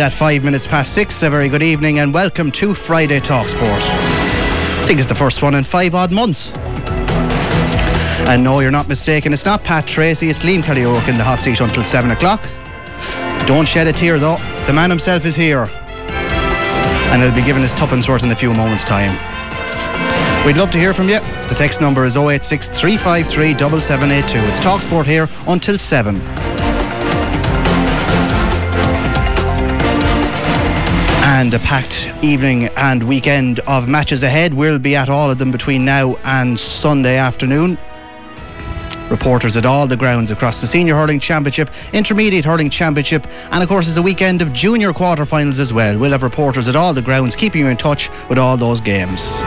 At five minutes past six, a very good evening and welcome to Friday Talk Sport. I think it's the first one in five odd months. And no, you're not mistaken, it's not Pat Tracy, it's Liam Kelly in the hot seat until seven o'clock. Don't shed a tear though, the man himself is here. And he'll be giving his tuppence worth in a few moments' time. We'd love to hear from you. The text number is 086 353 7782. It's Talksport here until 7. And a packed evening and weekend of matches ahead. We'll be at all of them between now and Sunday afternoon. Reporters at all the grounds across the Senior Hurling Championship, Intermediate Hurling Championship, and of course, it's a weekend of junior quarterfinals as well. We'll have reporters at all the grounds keeping you in touch with all those games.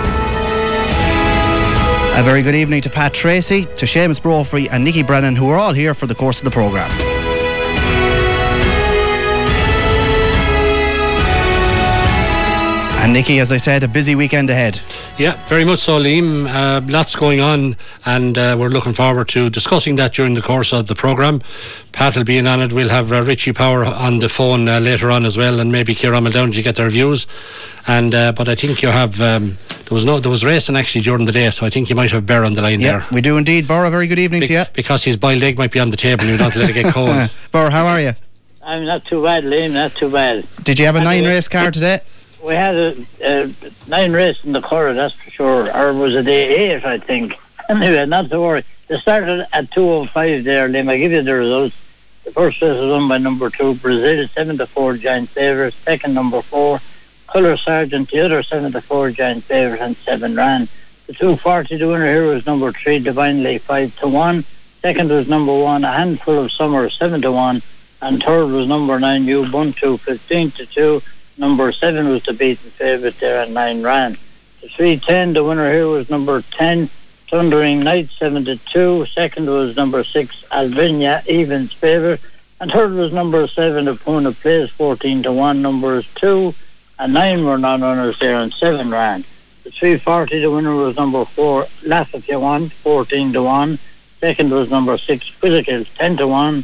A very good evening to Pat Tracy, to Seamus Brophy, and Nickey Brennan, who are all here for the course of the programme. And Nickey, as I said, a busy weekend ahead. Yeah, very much so, Liam. Uh, lots going on, and uh, we're looking forward to discussing that during the course of the programme. Pat will be in on it. We'll have uh, Richie Power on the phone uh, later on as well, and maybe Kieran Muldown to get their views. And uh, but I think you have um, there was no there was racing actually during the day, so I think you might have Ber on the line yeah, there. we do indeed. Ber, a very good evening Be- to you. Because his boiled egg might be on the table, and you don't let it get cold. Ber, how are you? I'm not too bad, Liam. Not too bad. Did you have a nine race car today? We had a, a nine race in the Curragh, that's for sure. Or was it day eight, I think. Anyway, not to worry. They started at 2.05 there, Liam. I give you the results. The first race was won by number two, Brazil, 7 to 4, Giant Favourite. Second, number four, Colour Sergeant, the other 7 to 4, Giant Favourite, and 7 ran. The 240, the winner here was number three, Divinely, 5 to 1. Second was number one, A Handful of Summer, 7 to 1. And third was number nine, Ubuntu, 15 to 2. Number seven was the beaten favourite there at nine ran. The three ten, the winner here was number ten, Thundering Knight seven to two. Second was number six, Alvinia Evans favourite, and third was number seven, Apuna Place fourteen to one. Numbers two and nine were non-runners there, and seven ran. The three forty, the winner was number four, Laugh if you want, fourteen to one. Second was number six, Quizzical, ten to one.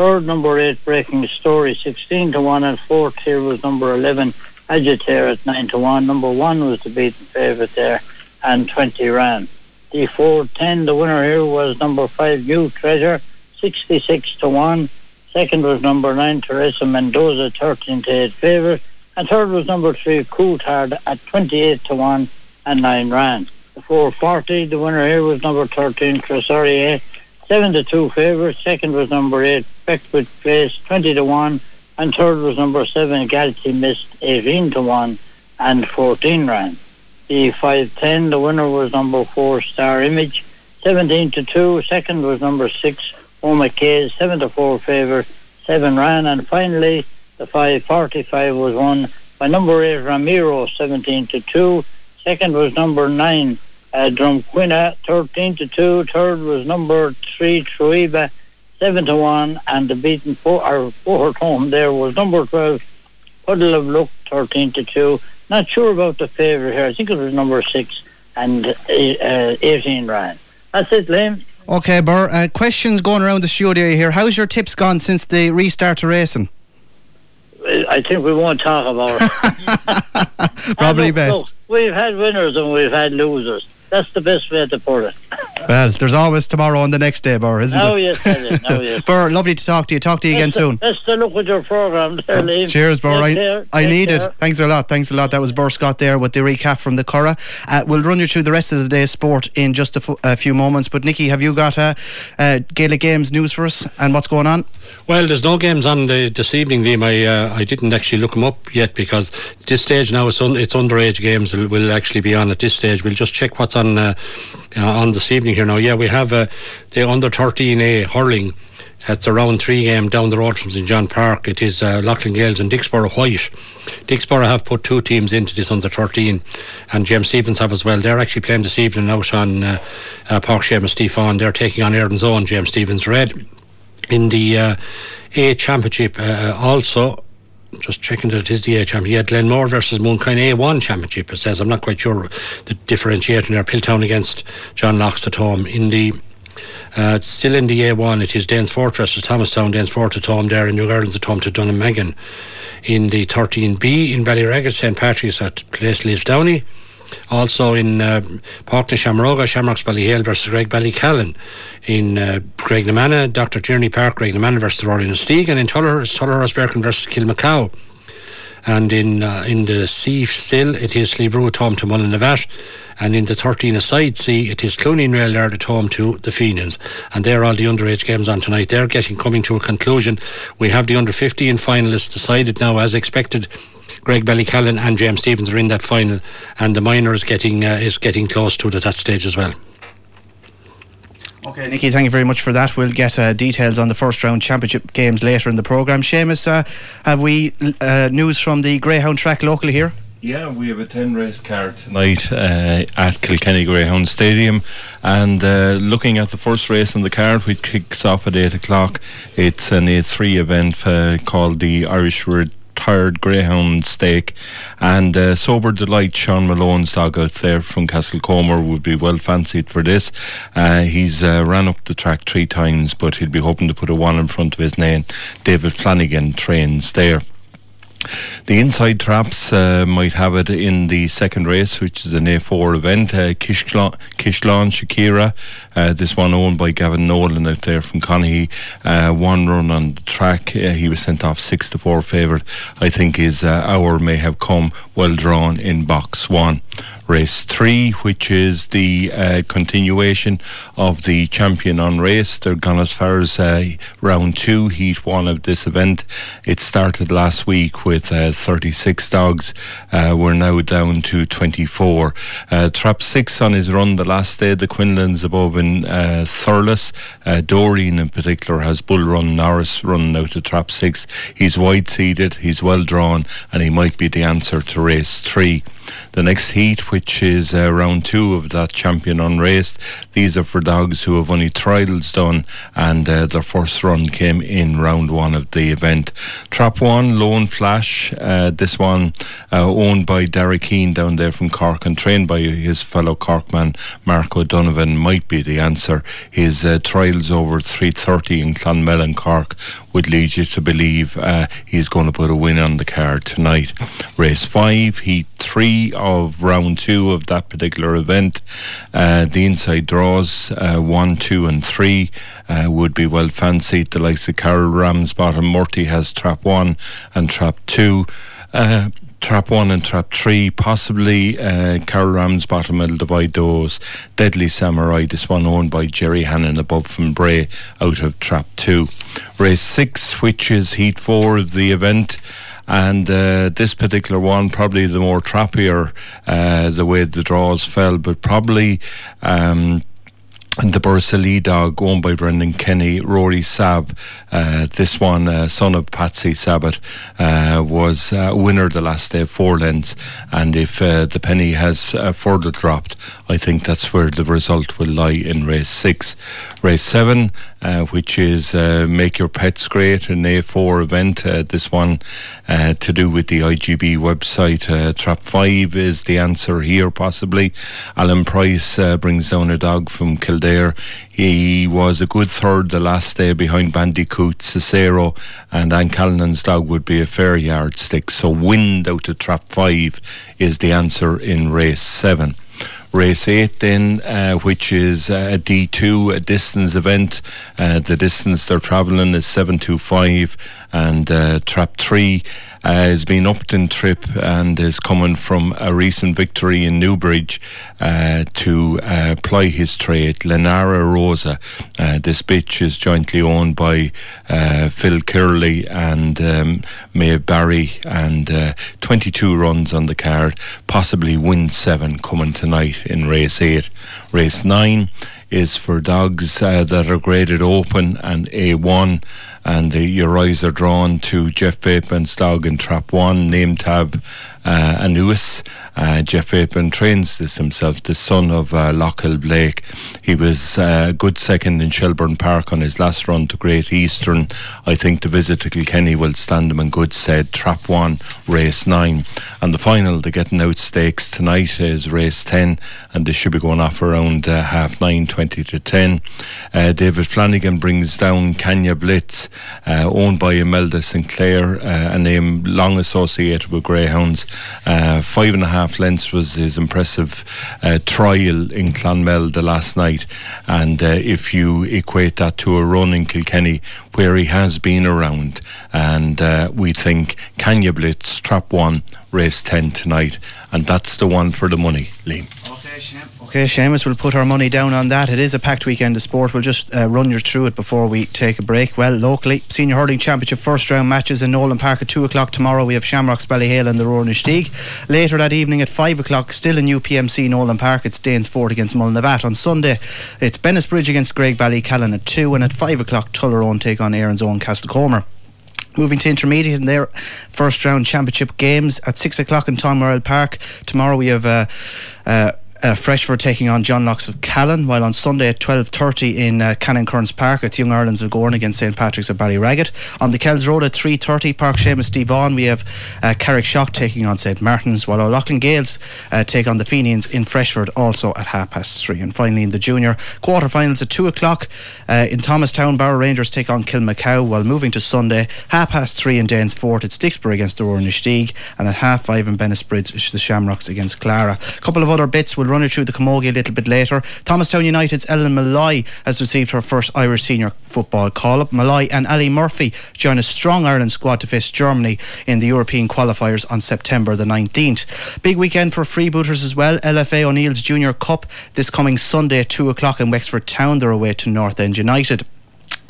Third, number eight, Breaking Story, 16 to 1. And fourth here was number 11, Agitator at 9 to 1. Number one was the beaten favourite there, and 20 ran. The 4 10, the winner here was number 5, New Treasure, 66 to 1. Second was number 9, Teresa Mendoza, 13 to 8 favourite. And third was number 3, Cool Coulthard at 28 to 1 and 9 ran. The 440, the winner here was number 13, Cressarier, 7 to 2 favourite. Second was number 8, Beckwood Place, 20 to 1. And third was number 7, Galaxy Mist, 18 to 1 and 14 ran. The 510, the winner was number 4, Star Image, 17 to 2. Second was number 6, Oma Kays, 7 to 4 favourite, 7 ran. And finally, the 545 was won by number 8, Ramiro, 17 to 2. Second was number 9, uh, Drumquina, 13 to 2. Third was number 3, Truiba, 7 to 1. And the beaten four, or fourth home there was number 12, Puddle of Luck, 13 to 2. Not sure about the favourite here. I think it was number 6 and uh, 18 ran. That's it, Liam. Okay, Ber. Uh, questions going around the studio here. How's your tips gone since the restart to racing? I think we won't talk about it. Probably look, best. look, we've had winners and we've had losers. That's the best way to put it. Well, there's always tomorrow and the next day, Ber, isn't it? Oh, it? yes, that is. Oh, yes. Ber, lovely to talk to you. Talk to you again Best- soon. Best to look with your program there, Liam. Cheers, Ber. Take I, care. I Take need care. it. Thanks a lot. Thanks a lot. That was Ber Scott there with the recap from the Curragh. Uh, we'll run you through the rest of the day's sport in just a a few moments. But, Nickey, have you got uh, uh, Gaelic Games news for us and what's going on? Well, there's no games on the, this evening, Liam. I uh, I didn't actually look them up yet because this stage now it's un, it's underage games will, will actually be on at this stage. We'll just check what's on uh, uh, on this evening here now. Yeah, we have uh, the under 13A hurling. It's a round three game down the road from St John Park. It is uh, Loughlin Gaels and Dicksboro White. Dicksboro have put two teams into this under 13, and James Stephens have as well. They're actually playing this evening out on uh, uh, Park Seamus Stefan. They're taking on Erdon's own James Stephens Red. In the uh, A Championship, uh, also just checking that it is the A championship. Yeah, Glenmore versus Mooncoin A1 championship. It says I'm not quite sure the differentiating there. Piltown against John Knox at home in the uh, it's still in the A1. It is Danesfort versus Thomastown. Danesfort at home there in New Gardens at home to Dunnamaggin. In the 13B in Ballyraggett, St. Patrick's at Place Lisdowney. Also in uh, Portna Shamroga, Shamrocks Ballyhale versus Graigue-Ballycallan. In uh, Graiguenamanagh, Dr. Tierney Park, Greg Graiguenamanagh versus Rower-Inistioge. And in Tullahurst, Tullahurst Birkin versus Kilmacow. And in uh, in the C still, it is Slieveroe at home to Mullinavat. And in the 13 aside C, it is Clooney Rail at home to the Fenians. And they're all the underage games on tonight. They're getting coming to a conclusion. We have the under 15 finalists decided now as expected. Graigue-Ballycallan and James Stevens are in that final, and the minor is getting uh, is getting close to it at that stage as well. Okay, Nickey, thank you very much for that. We'll get uh, details on the first round championship games later in the programme. Seamus, uh, have we uh, news from the Greyhound track locally here? Yeah, we have a 10 race card tonight uh, at Kilkenny Greyhound Stadium. And uh, looking at the first race on the card, which kicks off at 8 o'clock, it's an A3 event uh, called the Irish Word tired greyhound stake and uh, sober delight Sean Malone's dog out there from Castlecomer would be well fancied for this. Uh, he's uh, ran up the track three times but he'll be hoping to put a one in front of his name David Flanagan trains there the inside traps uh, might have it in the second race, which is an A4 event. Uh, Kishlawn, Shakira, uh, this one owned by Gavin Nolan out there from Conahy. Uh, one run on the track. Uh, he was sent off 6 to 4 favourite. I think his uh, hour may have come well drawn in box one race three, which is the uh, continuation of the champion on race. They're gone as far as uh, round two, heat one of this event. It started last week with uh, 36 dogs. Uh, we're now down to 24. Uh, trap six on his run the last day, the Quinlan's above in uh, Thurles. Doreen in particular has bull run Norris running out to trap six. He's wide seated, he's well drawn, and he might be the answer to race three. The next heat, which is uh, round two of that champion unraced, these are for dogs who have only trials done and uh, their first run came in round one of the event. Trap one, Lone Flash, uh, this one uh, owned by Derek Keane down there from Cork and trained by his fellow Corkman Mark O'Donovan might be the answer. His uh, trials over 330 in Clonmel Cork would lead you to believe uh, he's going to put a win on the card tonight. Race five, heat three of round two of that particular event. Uh, the inside draws uh, one, two, and three uh, would be well fancied. The likes of Carol Ramsbottom, Murty has trap one and trap two. Uh, trap one and trap three, possibly uh, Carol Ramsbottom will divide those. Deadly Samurai, this one owned by Jerry Hannon above from Bray out of trap two. Race six, which is heat four of the event. And uh, this particular one, probably the more trappier, uh, the way the draws fell, but probably. Um, and the Bursalee dog owned by Brendan Kenny, Rory Sab. Uh, this one, uh, son of Patsy Sabbath, uh, was uh, winner the last day, of four lengths. And if uh, the penny has uh, further dropped, I think that's where the result will lie in race six. Race seven, uh, which is uh, Make Your Pets Great, an A4 event. Uh, this one uh, to do with the IGB website. Trap 5 is the answer here, possibly. Alan Price brings down a dog from Kildare. He was a good third the last day behind Bandicoot, Cicero, and Anne Callanan's dog would be a fair yardstick. So wind out of trap five is the answer in race seven race 8 then uh, which is a D2 a distance event. Uh, the distance they're travelling is 725 and uh, trap 3 uh, has been Upton trip and is coming from a recent victory in Newbridge uh, to uh, ply his trade. Lenara Rosa, uh, this bitch is jointly owned by uh, Phil Kirley and um, Maeve Barry, and uh, 22 runs on the card, possibly win seven coming tonight in race eight. Race nine is for dogs that are graded open and A1 and uh, your eyes are drawn to Jeff Bateman's dog in Trap 1, name tab uh, Anubis. Uh, Jeff Bateman trains this himself, the son of uh, Lockhill Blake. He was uh, good second in Shelbourne Park on his last run to Great Eastern. I think the visit to Kilkenny will stand him in good stead. Trap 1, race 9. And the final, the Getting Out Stakes tonight is race 10, and they should be going off around uh, half 9, 20 to 10. Uh, David Flanagan brings down Kenya Blitz, owned by Imelda Sinclair, a name long associated with greyhounds. Uh, five and a half lengths was his impressive uh, trial in Clonmel the last night. And uh, if you equate that to a run in Kilkenny, where he has been around, and uh, we think Kenya Blitz, Trap 1, race 10 tonight, and that's the one for the money, Liam. Okay, Seamus, we'll put our money down on that. It is a packed weekend of sport. We'll just uh, run you through it before we take a break. Well, locally, Senior Hurling Championship first round matches in Nolan Park at 2 o'clock tomorrow. We have Shamrocks Ballyhale and the Rower-Inistioge. Later that evening at 5 o'clock, still in UPMC Nolan Park, it's Danesfort against Mullinavat. On Sunday, it's Bennettsbridge against Graigue-Ballycallan at 2, and at 5 o'clock, Tullaroan take on Erin's own Castlecomer. Moving to intermediate in their first round championship games at six o'clock in Tom Morrell Park. Tomorrow we have uh, uh, uh, Freshford taking on John Lockes of Callan, while on Sunday at 12.30 in uh, Cannon Kearns Park, it's Young Ireland's of Gowran against St Patrick's of Ballyraggett. On the Kells Road at 3.30, Park Seamus Devon, we have uh, Carrickshock taking on St Martin's, while O'Loughlin Gaels uh, take on the Fenians in Freshford, also at half past three. And finally in the junior quarterfinals at 2 o'clock uh, in Thomastown, Barrow Rangers take on Kilmacow, while moving to Sunday, half past three in Danesfort, it's Dicksboro against the Roaring and at half five in Bennettsbridge, it's the Shamrocks against Clara. A couple of other bits we'll run it through the Camogie a little bit later. Thomastown United's Ellen Molloy has received her first Irish senior football call up. Molloy and Ali Murphy join a strong Ireland squad to face Germany in the European qualifiers on September the 19th. Big weekend for freebooters as well. LFA O'Neill's Junior Cup this coming Sunday at 2 o'clock in Wexford Town. They're away to North End United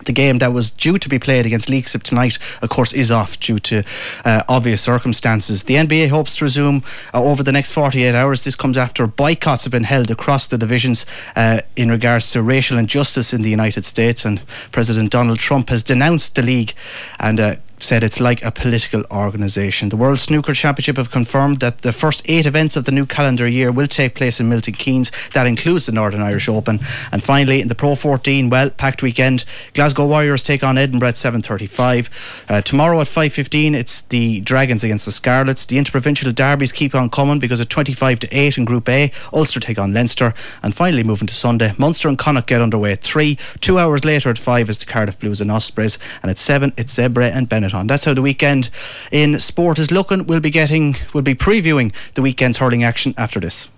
the game that was due to be played against Leixlip tonight, of course, is off due to uh, obvious circumstances. The NBA hopes to resume uh, over the next 48 hours. This comes after boycotts have been held across the divisions uh, in regards to racial injustice in the United States, and President Donald Trump has denounced the league and uh, said it's like a political organisation. The World Snooker Championship have confirmed that the first eight events of the new calendar year will take place in Milton Keynes. That includes the Northern Irish Open. And finally, in the Pro 14, well, packed weekend, Glasgow Warriors take on Edinburgh at 7.35. Uh, tomorrow at 5.15, it's the Dragons against the Scarlets. The interprovincial derbies keep on coming because at 25 to 8 in Group A, Ulster take on Leinster. And finally, moving to Sunday, Munster and Connacht get underway at 3. Two hours later at 5 is the Cardiff Blues and Ospreys. And at 7, it's Zebre and Bennett on. That's how the weekend in sport is looking. We'll be getting, we'll be previewing the weekend's hurling action after this.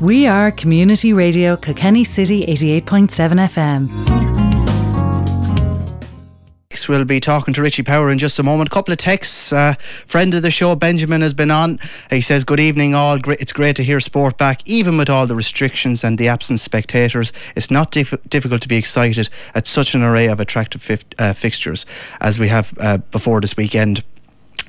We are Community Radio Kilkenny City 88.7 FM. We'll be talking to Richie Power in just a moment. A couple of texts. Uh, friend of the show, Benjamin, has been on. He says, Good evening, all. It's great to hear sport back, even with all the restrictions and the absent spectators. It's not dif- difficult to be excited at such an array of attractive fif- uh, fixtures as we have uh, before this weekend.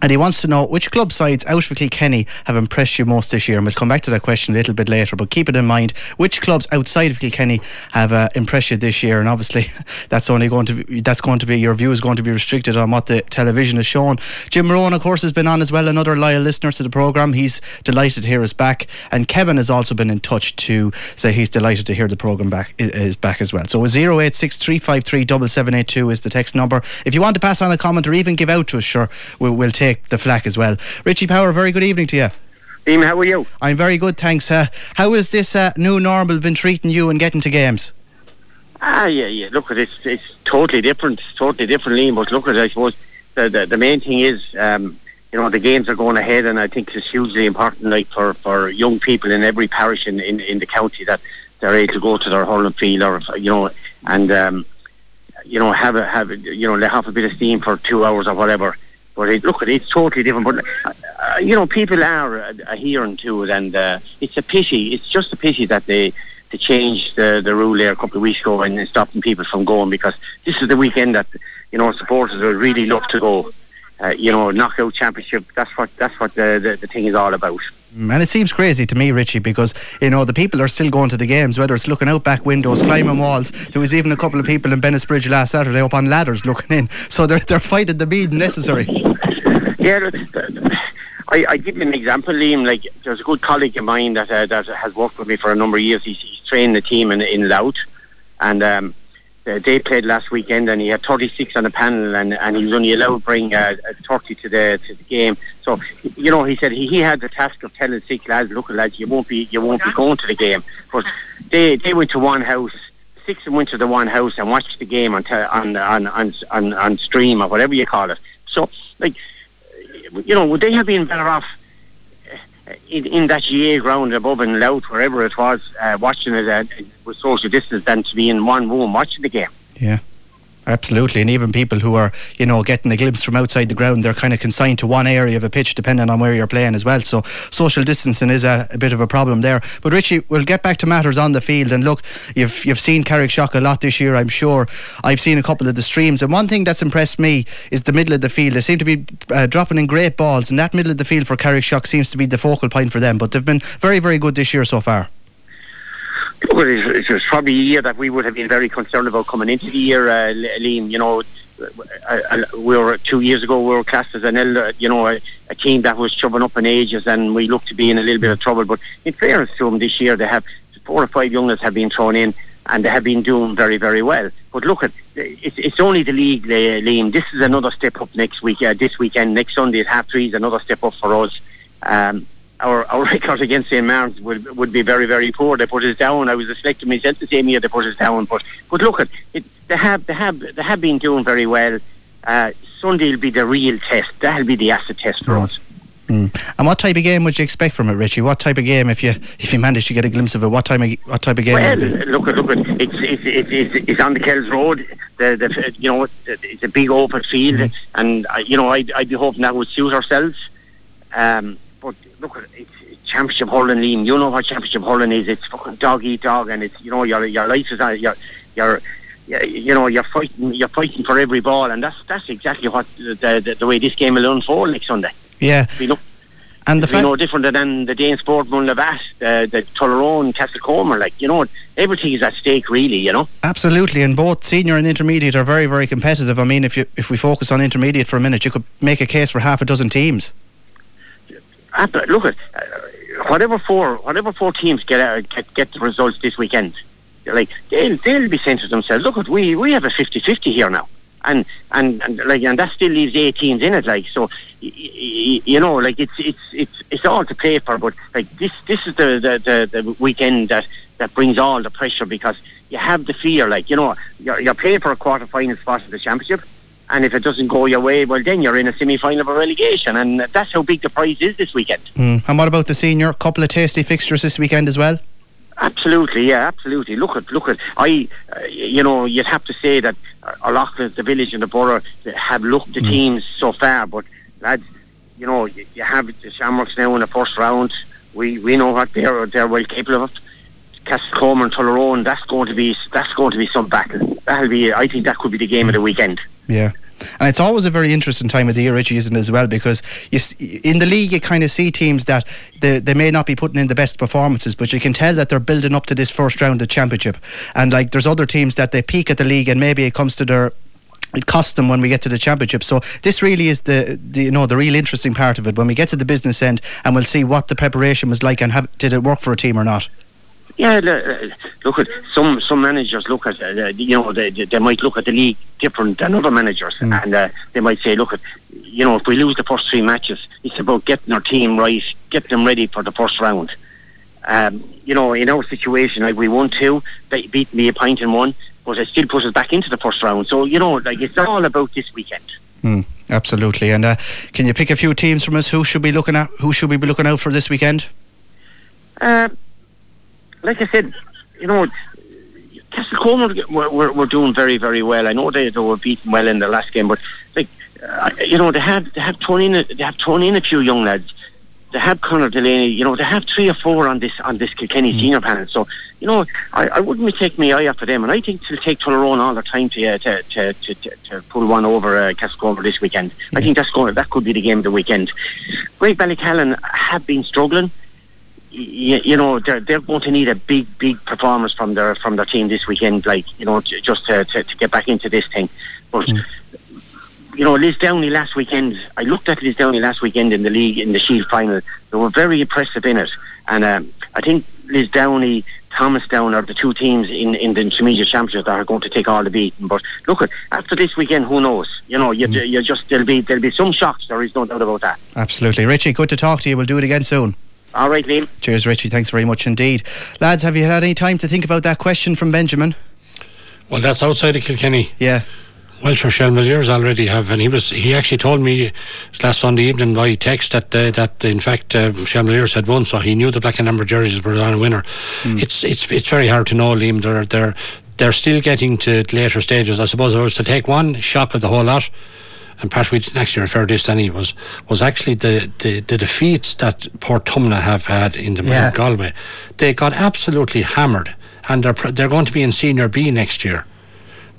And he wants to know which club sides out of Kilkenny have impressed you most this year. And we'll come back to that question a little bit later. But keep it in mind, which clubs outside of Kilkenny have uh, impressed you this year? And obviously, that's only going to be that's going to be your view is going to be restricted on what the television has shown. Jim Rowan, of course, has been on as well. Another loyal listener to the program. He's delighted to hear us back. And Kevin has also been in touch to say he's delighted to hear the program back is back as well. So zero eight six three five three double seven eight two is the text number. If you want to pass on a comment or even give out to us, sure, we'll, we'll take take the flack as well. Richie Power, very good evening to you. Liam, how are you? I'm very good, thanks. Uh, how has this uh, new normal been treating you and getting to games? Ah, yeah, yeah. Look, it's it's totally different, totally different, Liam. But look at it, I suppose the, the the main thing is, um, you know, the games are going ahead, and I think it's hugely important, like for, for young people in every parish in, in, in the county that they're able to go to their hurling field, or you know, and um, you know, have a have a, you know, let have a bit of steam for two hours or whatever but it, look, it's totally different. But uh, you know, people are adhering to it, and uh, it's a pity. It's just a pity that they they changed the the rule there a couple of weeks ago and stopping people from going because this is the weekend that you know supporters would really love to go. Uh, you know, knockout championship. That's what that's what the, the, the thing is all about. And it seems crazy to me, Richie, because you know the people are still going to the games, whether it's looking out back windows, climbing walls. There was even a couple of people in Bennettsbridge last Saturday up on ladders looking in. So they're they're fighting the bead necessary. Yeah, I, I give you an example, Liam. Like, there's a good colleague of mine that uh, that has worked with me for a number of years. He's, he's trained the team in, in and um, uh, they played last weekend, and he had 36 on the panel, and, and he was only allowed to bring uh, uh, 30 to the to the game. So, you know, he said he, he had the task of telling six lads, "Look, lads, you won't be you won't be going to the game." But they they went to one house. Six them went to the one house and watched the game on te- on, on on on on stream or whatever you call it. So, like you know, would they have been better off in, in that GA ground above in Louth, wherever it was, uh, watching it uh, with social distance than to be in one room watching the game? Yeah. Absolutely, and even people who are, you know, getting a glimpse from outside the ground, they're kind of consigned to one area of a pitch, depending on where you're playing as well. So social distancing is a, a bit of a problem there. But Richie, we'll get back to matters on the field. And look, you've you've seen Carrickshock a lot this year, I'm sure. I've seen a couple of the streams, and one thing that's impressed me is the middle of the field. They seem to be uh, dropping in great balls, and that middle of the field for Carrickshock seems to be the focal point for them. But they've been very, very good this year so far. Well, it, was probably a year that we would have been very concerned about coming into the year, uh, Liam. You know, we were two years ago. We were classed as an elder, you know, a, a team that was chubbing up in ages, and we looked to be in a little bit of trouble. But in fairness to them, this year they have four or five youngsters have been thrown in, and they have been doing very, very well. But look at it's, it's only the league, uh, Liam. This is another step up next week. Uh, this weekend, next Sunday at half three is another step up for us. Um, our our record against St. Martin's would would be very very poor. They put us down. I was expecting myself the same year they put us down, but but look at it. They have they have they have been doing very well. Uh, Sunday will be the real test. That'll be the acid test for us. Mm. And what type of game would you expect from it, Richie? What type of game, if you if you manage to get a glimpse of it, what time of, what type of game? Well, would it be? look at look at it's it's it's, it's, on the Kells Road. The, the you know it's a big open field, and uh, you know I'd, I'd be hoping that would suit ourselves. Um, look at it's, it's championship hurling, Liam. You know what championship hurling is? It's fucking dog eat dog, and it's you know your your life is on your your you know you're fighting you're fighting for every ball, and that's that's exactly what the the, the way this game will unfold next Sunday. Yeah, You know, and the fact. no different than the Danesfort Mullinavat, the the Tullaroan, Castlecomer. Like you know, everything is at stake, really. You know. Absolutely, and both senior and intermediate are very, very competitive. I mean, if you if we focus on intermediate for a minute, you could make a case for half a dozen teams. Ah, but look at uh, whatever four whatever four teams get get get the results this weekend. Like they'll they'll be saying to themselves, look at we we have a 50-50 here now, and and and like and that still leaves eight teams in it. Like so, y- y- you know, like it's it's it's it's all to play for. But like this this is the the, the, the weekend that that brings all the pressure because you have the fear. Like you know, you're you're playing for a quarter final spot in the championship. And if it doesn't go your way, well, then you're in a semi-final of a relegation, and that's how big the prize is this weekend. Mm. And what about the senior? A Couple of tasty fixtures this weekend as well. Absolutely, yeah, absolutely. Look at, look at. I, uh, you know, you'd have to say that a lot of the village and the borough have looked the teams so far, but lads, you know, you, you have the Shamrocks now in the first round. We we know what they're they're well capable of. Castlecomer and Tullaroan, that's going to be that's going to be some battle. That'll be. I think that could be the game of the weekend. Yeah. And it's always a very interesting time of the year, Richie, isn't it, as well? Because you, in the league, you kind of see teams that they, they may not be putting in the best performances, but you can tell that they're building up to this first round of championship. And like, there's other teams that they peak at the league, and maybe it comes to their it costs them when we get to the championship. So this really is the, the you know the real interesting part of it when we get to the business end, and we'll see what the preparation was like and have, did it work for a team or not. Yeah, uh, look at some some managers look at uh, you know they, they might look at the league different than other managers, and uh, they might say, look at you know if we lose the first three matches, it's about getting our team right, get them ready for the first round. Um, you know, in our situation, like we won two, they beat me a pint in one, but it still puts us back into the first round. So you know, like it's all about this weekend. Mm, absolutely. And uh, can you pick a few teams from us? Who should be looking at? Who should we be looking out for this weekend? Like I said, you know, Castlecomer were, were, were doing very, very well. I know they, they were beaten well in the last game, but like, uh, you know, they have they have thrown in a, they have thrown in a few young lads. They have Conor Delaney. You know, they have three or four on this on this Kilkenny senior panel. So, you know, I, I wouldn't be taking my eye off of them, and I think it'll take Tullaroan all the time to uh, to, to, to, to pull one over uh, Castlecomer this weekend. I think that's going that could be the game of the weekend. Graigue-Ballycallan have been struggling. You, you know they're they're going to need a big big performance from their from their team this weekend, like you know just to, to, to get back into this thing. But mm. you know Lisdowney last weekend, I looked at Lisdowney last weekend in the league in the Shield final. They were very impressive in it, and um, I think Lisdowney Thomastown are the two teams in, in the intermediate championship that are going to take all the beating. But look, after this weekend, who knows? You know, you, mm. you just there'll be there'll be some shocks. There is no doubt about that. Absolutely, Richie. Good to talk to you. We'll do it again soon. All right, Liam. Cheers, Richie. Thanks very much indeed, lads. Have you had any time to think about that question from Benjamin? Well, that's outside of Kilkenny. Yeah. Well, sure, Shelmaliers already have, and he was he actually told me last Sunday evening by text that uh, that in fact uh, Shelmaliers had won, so he knew the black and amber jerseys were on a winner. Mm. It's it's it's very hard to know, Liam. They're they're they're still getting to later stages. I suppose if I was to take one shock of the whole lot, and Pat we didn't actually referred this to any was was actually the, the, the defeats that Portumna have had in the yeah. Galway. They got absolutely hammered, and they're they're going to be in Senior B next year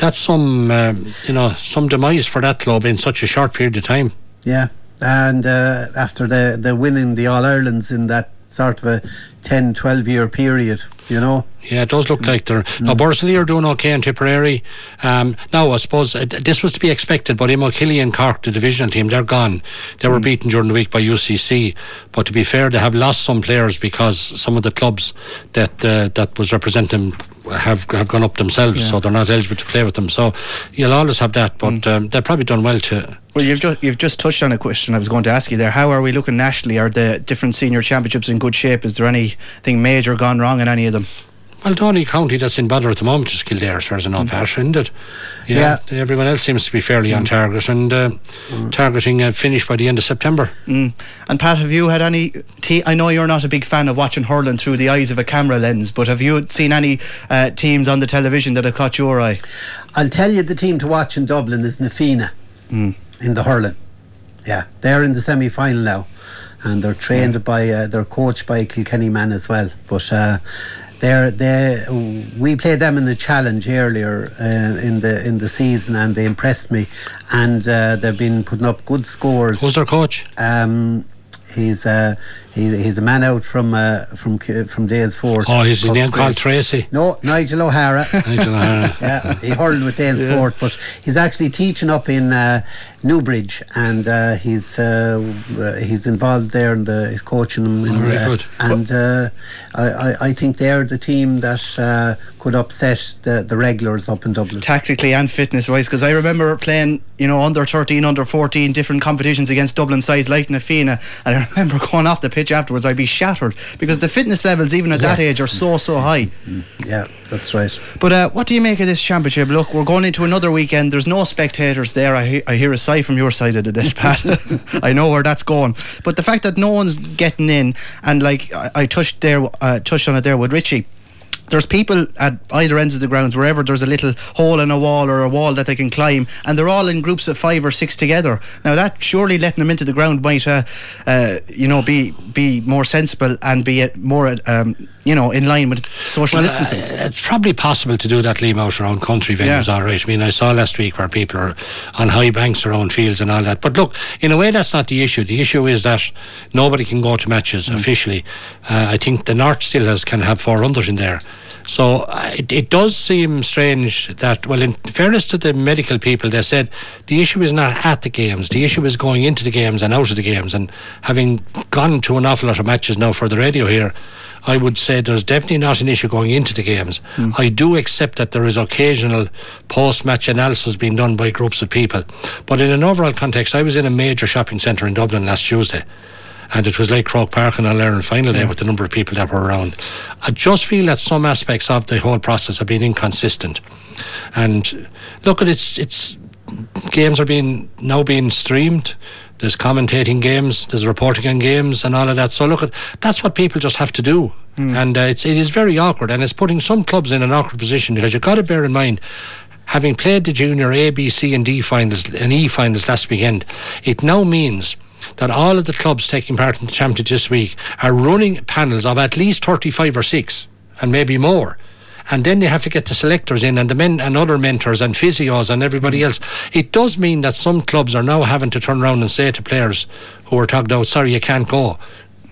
that's some um, you know some demise for that club in such a short period of time. Yeah, and uh, after the the winning the All Irelands in that sort of a 10, 12 year period, you know. Yeah, it does look like they're. Mm. Now, Borris-Ileigh are doing okay in Tipperary. Um, now, I suppose uh, this was to be expected, but Imokilly and Cork, the divisional team, they're gone. They were mm. beaten during the week by UCC. But to be fair, they have lost some players because some of the clubs that uh, that was representing have have gone up themselves, yeah. so they're not eligible to play with them. So you'll always have that, but mm. um, they've probably done well to. Well, you've just you've just touched on a question I was going to ask you there. How are we looking nationally? Are the different senior championships in good shape? Is there anything major gone wrong in any of them? Well, the county that's in bother at the moment is Kildare, as far as I know, mm. isn't it? Yeah, yeah, Everyone else seems to be fairly mm. on target and uh, mm. targeting a finish by the end of September. Mm. And Pat, have you had any? Te- I know you're not a big fan of watching hurling through the eyes of a camera lens, but have you seen any uh, teams on the television that have caught your eye? I'll tell you, the team to watch in Dublin is Na Fianna mm. in the hurling. Yeah, they're in the semi final now and they're trained yeah. by uh, they're coached by a Kilkenny man as well. But uh, they're they we played them in the challenge earlier uh, in the in the season and they impressed me and uh, they've been putting up good scores. Who's their coach? Um, he's uh, he, he's a man out from uh, from from Danesfort. Oh, he's his name called Tracy? No, Nigel O'Hara. Nigel O'Hara. yeah, he hurled with Danesfort, yeah. but he's actually teaching up in uh, Newbridge, and uh, he's uh, uh, he's involved there, and the, he's coaching them. In, oh, very good. And I, I, I think they're the team that could upset the the regulars up in Dublin. Tactically and fitness wise, because I remember playing, you know, under thirteen, under fourteen, different competitions against Dublin sides like Na Fianna, and I remember going off the pitch afterwards, I'd be shattered because the fitness levels, even at yeah. that age, are so so high. Mm-hmm. Yeah, that's right. But uh, what do you make of this championship? Look, we're going into another weekend. There's no spectators there. I, he- I hear a sigh from your side of the desk, Pat. I know where that's going. But the fact that no one's getting in, and like I, I touched there, uh, touched on it there with Richie there's people at either ends of the grounds, wherever there's a little hole in a wall or a wall that they can climb, and they're all in groups of five or six together. Now that surely letting them into the ground might, uh, uh, you know, be be more sensible and be more, um, you know, in line with social well, distancing. Uh, it's probably possible to do that, Liam, out around country venues, yeah. all right. I mean, I saw last week where people are on high banks around fields and all that. But look, in a way, that's not the issue. The issue is that nobody can go to matches mm. officially. Uh, I think the North still has can have four unders in there. So uh, it, it does seem strange that, well, in fairness to the medical people, they said the issue is not at the games. The issue is going into the games and out of the games. And having gone to an awful lot of matches now for the radio here, I would say there's definitely not an issue going into the games. Mm. I do accept that there is occasional post match analysis being done by groups of people. But in an overall context, I was in a major shopping centre in Dublin last Tuesday and it was like Croke Park on All Ireland final day with the number of people that were around. I just feel that some aspects of the whole process have been inconsistent. And look at it's it's games are being now being streamed. There's commentating games, there's reporting on games, and all of that. So look at that's what people just have to do, mm. and uh, it's it is very awkward, and it's putting some clubs in an awkward position because you've got to bear in mind having played the junior A, B, C, and D finals and E finals last weekend, it now means that all of the clubs taking part in the championship this week are running panels of at least 35 or 6 and maybe more and then they have to get the selectors in and the men and other mentors and physios and everybody else. It does mean that some clubs are now having to turn around and say to players who are talked out, sorry, you can't go,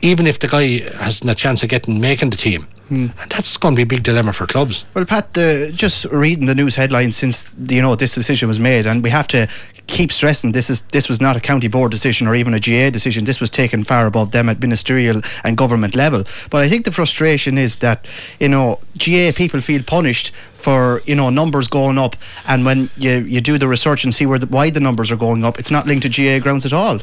even if the guy hasn't a chance of getting making the team. And that's going to be a big dilemma for clubs. Well, Pat, the, just reading the news headlines since you know this decision was made, and we have to keep stressing this is this was not a county board decision or even a GA decision. This was taken far above them at ministerial and government level. But I think the frustration is that you know GA people feel punished for you know numbers going up, and when you you do the research and see where the, why the numbers are going up, it's not linked to GA grounds at all.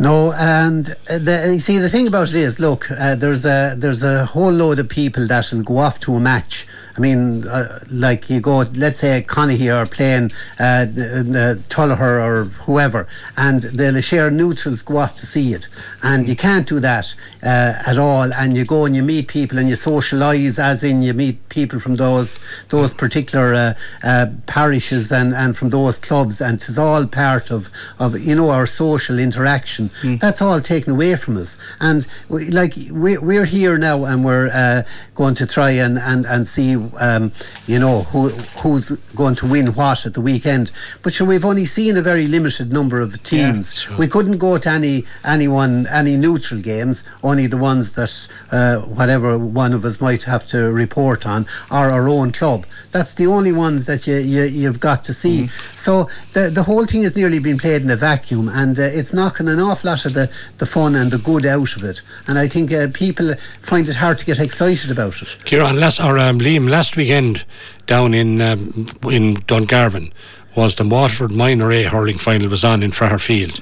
No, and uh, the, you see the thing about it is, look, uh, there's a there's a whole load of people that will go off to a match. I mean, uh, like you go, let's say Conahy are playing uh, the, Tullaher or whoever, and they'll share neutrals go off to see it, and you can't do that uh, at all. And you go and you meet people and you socialise, as in you meet people from those those particular uh, uh, parishes and, and from those clubs, and it's all part of of you know our social interaction. That's all taken away from us, and we, like we, we're here now, and we're uh, going to try and and and see um, you know who who's going to win what at the weekend. But sure, we've only seen a very limited number of teams. sure. We couldn't go to any anyone any neutral games, only the ones that uh, whatever one of us might have to report on are our own club. That's the only ones that you, you you've got to see. So the the whole thing has nearly been played in a vacuum, and uh, it's knocking an awful lot of the, the fun and the good out of it. And I think uh, people find it hard to get excited about it. Kieran, last or um, Liam, last weekend down in um, in Dungarvan was the Waterford Minor A hurling final was on in Fraher Field,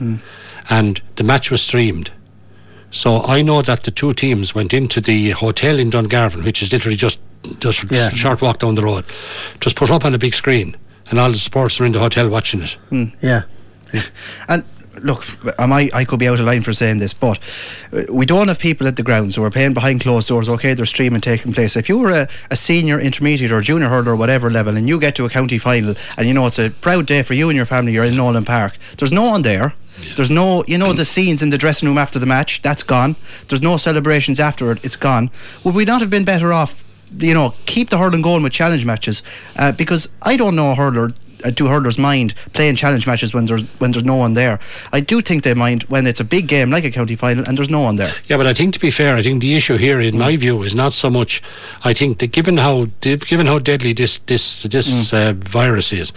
and the match was streamed. So I know that the two teams went into the hotel in Dungarvan, which is literally just just Yeah. a short walk down the road. It was put up on a big screen, and all the supporters were in the hotel watching it. Yeah. And look, I might, I could be out of line for saying this, but uh, we don't have people at the grounds who are playing behind closed doors. Okay, there's streaming taking place. If you were a, a senior, intermediate, or junior hurler, or whatever level, and you get to a county final, and you know it's a proud day for you and your family, you're in Nolan Park. There's no one there. There's no, you know, the scenes in the dressing room after the match. That's gone. There's no celebrations after it. It's gone. Would we not have been better off? You know, keep the hurling going with challenge matches, uh, because I don't know a hurler uh, do hurlers mind playing challenge matches when there's when there's no one there? I do think they mind when it's a big game like a county final and there's no one there. Yeah, but I think to be fair, I think the issue here, in my view, is not so much. I think that given how given how deadly this this this uh, virus is,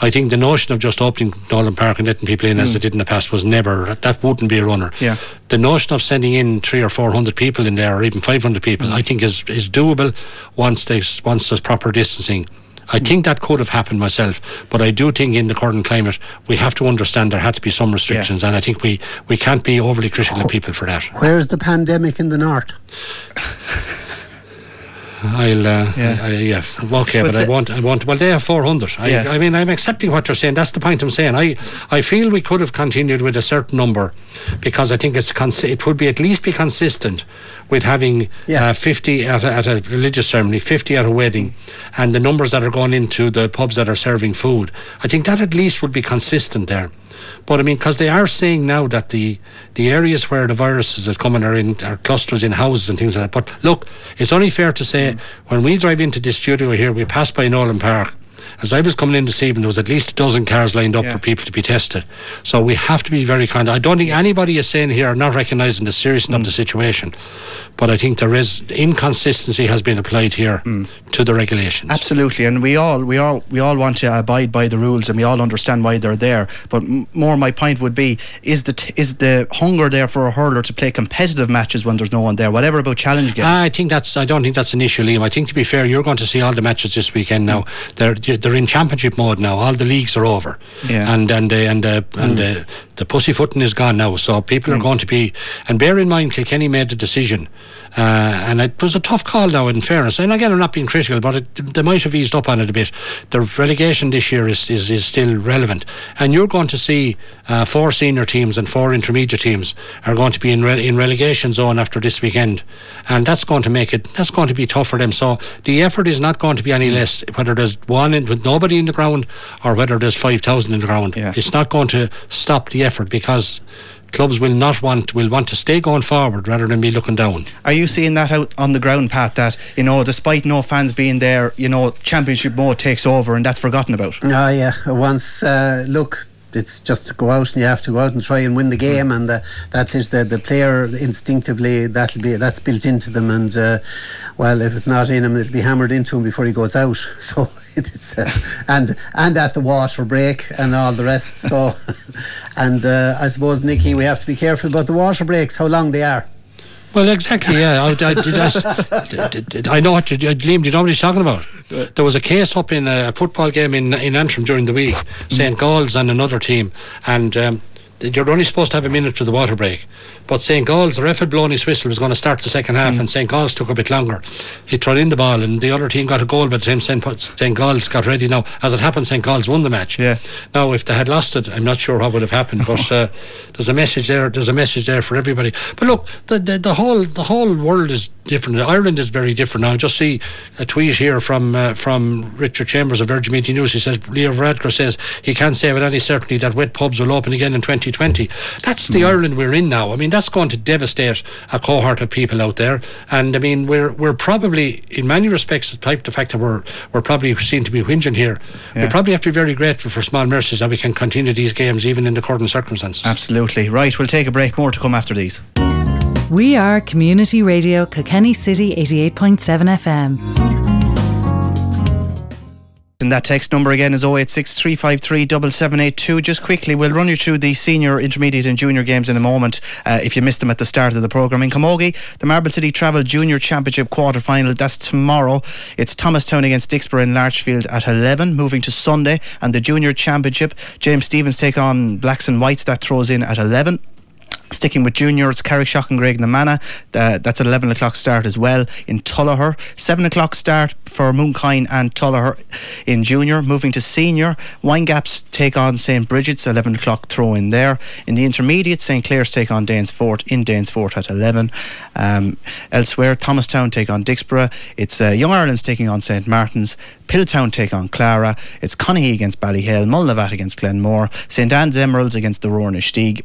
I think the notion of just opening Nolan Park and letting people in as they did in the past was never that wouldn't be a runner. Yeah. The notion of sending in three or four hundred people in there, or even five hundred people, I think is is doable once there's once there's proper distancing. I think that could have happened myself, but I do think in the current climate we have to understand there had to be some restrictions, and I think we, we can't be overly critical of people for that. Where's the pandemic in the north? I'll, uh, Yeah. I, I, yeah, okay, But but I say- want, I want. Well, they have four hundred. I, Yeah. I mean, I'm accepting what you're saying. That's the point I'm saying. I, I feel we could have continued with a certain number, because I think it's cons- it would be at least be consistent with having Yeah. uh, fifty at a, at a religious ceremony, fifty at a wedding, and the numbers that are going into the pubs that are serving food. I think that at least would be consistent there. But I mean, because they are saying now that the the areas where the viruses are coming are in are clusters in houses and things like that. But look, it's only fair to say mm. when we drive into this studio here, we pass by Nolan Park. As I was coming in this evening, there was at least a dozen cars lined up Yeah. for people to be tested. So we have to be very kind. I don't think anybody is saying here are not recognising the seriousness of the mm. situation, but I think there is inconsistency has been applied here to the regulations. Absolutely, and we all we all we all want to abide by the rules, and we all understand why they're there. But m- more, my point would be: is the t- is the hunger there for a hurler to play competitive matches when there's no one there? Whatever about challenge games. I think that's. I don't think that's an issue, Liam. I think to be fair, you're going to see all the matches this weekend now. They're they're in championship mode now. All the leagues are over, Yeah. and and uh, and uh, and uh, the pussyfooting is gone now. So people are going to be. And bear in mind, Kilkenny made the decision. Uh, and it was a tough call now, in fairness. And again, I'm not being critical, but it, they might have eased up on it a bit. The relegation this year is, is, is still relevant. And you're going to see uh, four senior teams and four intermediate teams are going to be in, re- in relegation zone after this weekend. And that's going to make it, that's going to be tough for them. So the effort is not going to be any less, whether there's one in, with nobody in the ground or whether there's 5,000 in the ground. Yeah. It's not going to stop the effort because clubs will not want will want to stay going forward rather than be looking down. Are you seeing that out on the ground, Pat? That you know, despite no fans being there, you know, championship mode takes over and that's forgotten about. Ah, yeah. Once, uh, look, it's just to go out and you have to go out and try and win the game, and uh, that's it. The, the player instinctively that'll be that's built into them, and uh, well, if it's not in him, it'll be hammered into him before he goes out. So it is, uh, and and at the water break and all the rest. So, and uh, I suppose Nickey, we have to be careful about the water breaks, how long they are. Well, exactly. Yeah, I, I, I, I know what you, Liam. Do you know what he's talking about? There was a case up in a football game in in Antrim during the week, St. Gall's and another team, and um, you're only supposed to have a minute for the water break. But St. Gall's, the ref had blown his whistle, was going to start the second half, mm. and St. Gall's took a bit longer. He threw in the ball, and the other team got a goal by the time St. Gall's got ready. Now, as it happened, St. Gall's won the match. Yeah. Now, if they had lost it, I'm not sure what would have happened. But uh, there's a message there. There's a message there for everybody. But look, the, the, the whole the whole world is different. Ireland is very different now. I just see a tweet here from uh, from Richard Chambers of Virgin Media News. He says Leo Varadkar says he can't say with any certainty that wet pubs will open again in 2020. That's the mm. Ireland we're in now. I mean, that's going to devastate devastate a cohort of people out there. And I mean, we're we're probably, in many respects, despite the fact that we're we're probably seen to be whinging here, yeah. we probably have to be very grateful for small mercies that we can continue these games even in the current circumstances. Absolutely right. We'll take a break. More to come after these. We are Community Radio Kilkenny City 88.7 FM. And that text number again is 086 353 Just quickly, we'll run you through the senior, intermediate, and junior games in a moment uh, if you missed them at the start of the programme. In Camogie, the Marble City Travel Junior Championship quarter final, that's tomorrow. It's Thomastown against Dicksboro in Larchfield at 11. Moving to Sunday, and the Junior Championship, James Stephens take on Blacks and Whites, that throws in at 11. Sticking with Junior, it's juniors, Carrickshock and Graignamanagh. Uh, that's at 11 o'clock start as well in Tullogher. 7 o'clock start for Mooncoin and Tullogher in junior. Moving to senior, Winegaps take on St. Bridget's, 11 o'clock throw in there. In the intermediate, St. Clair's take on Danesfort in Danesfort at 11. Um, elsewhere, Thomastown take on Dicksboro. It's uh, Young Ireland's taking on St. Martin's. Piltown take on Clara. It's Conahy against Ballyhale. Mullinavat against Glenmore. St. Anne's Emeralds against the Rower Inistioge.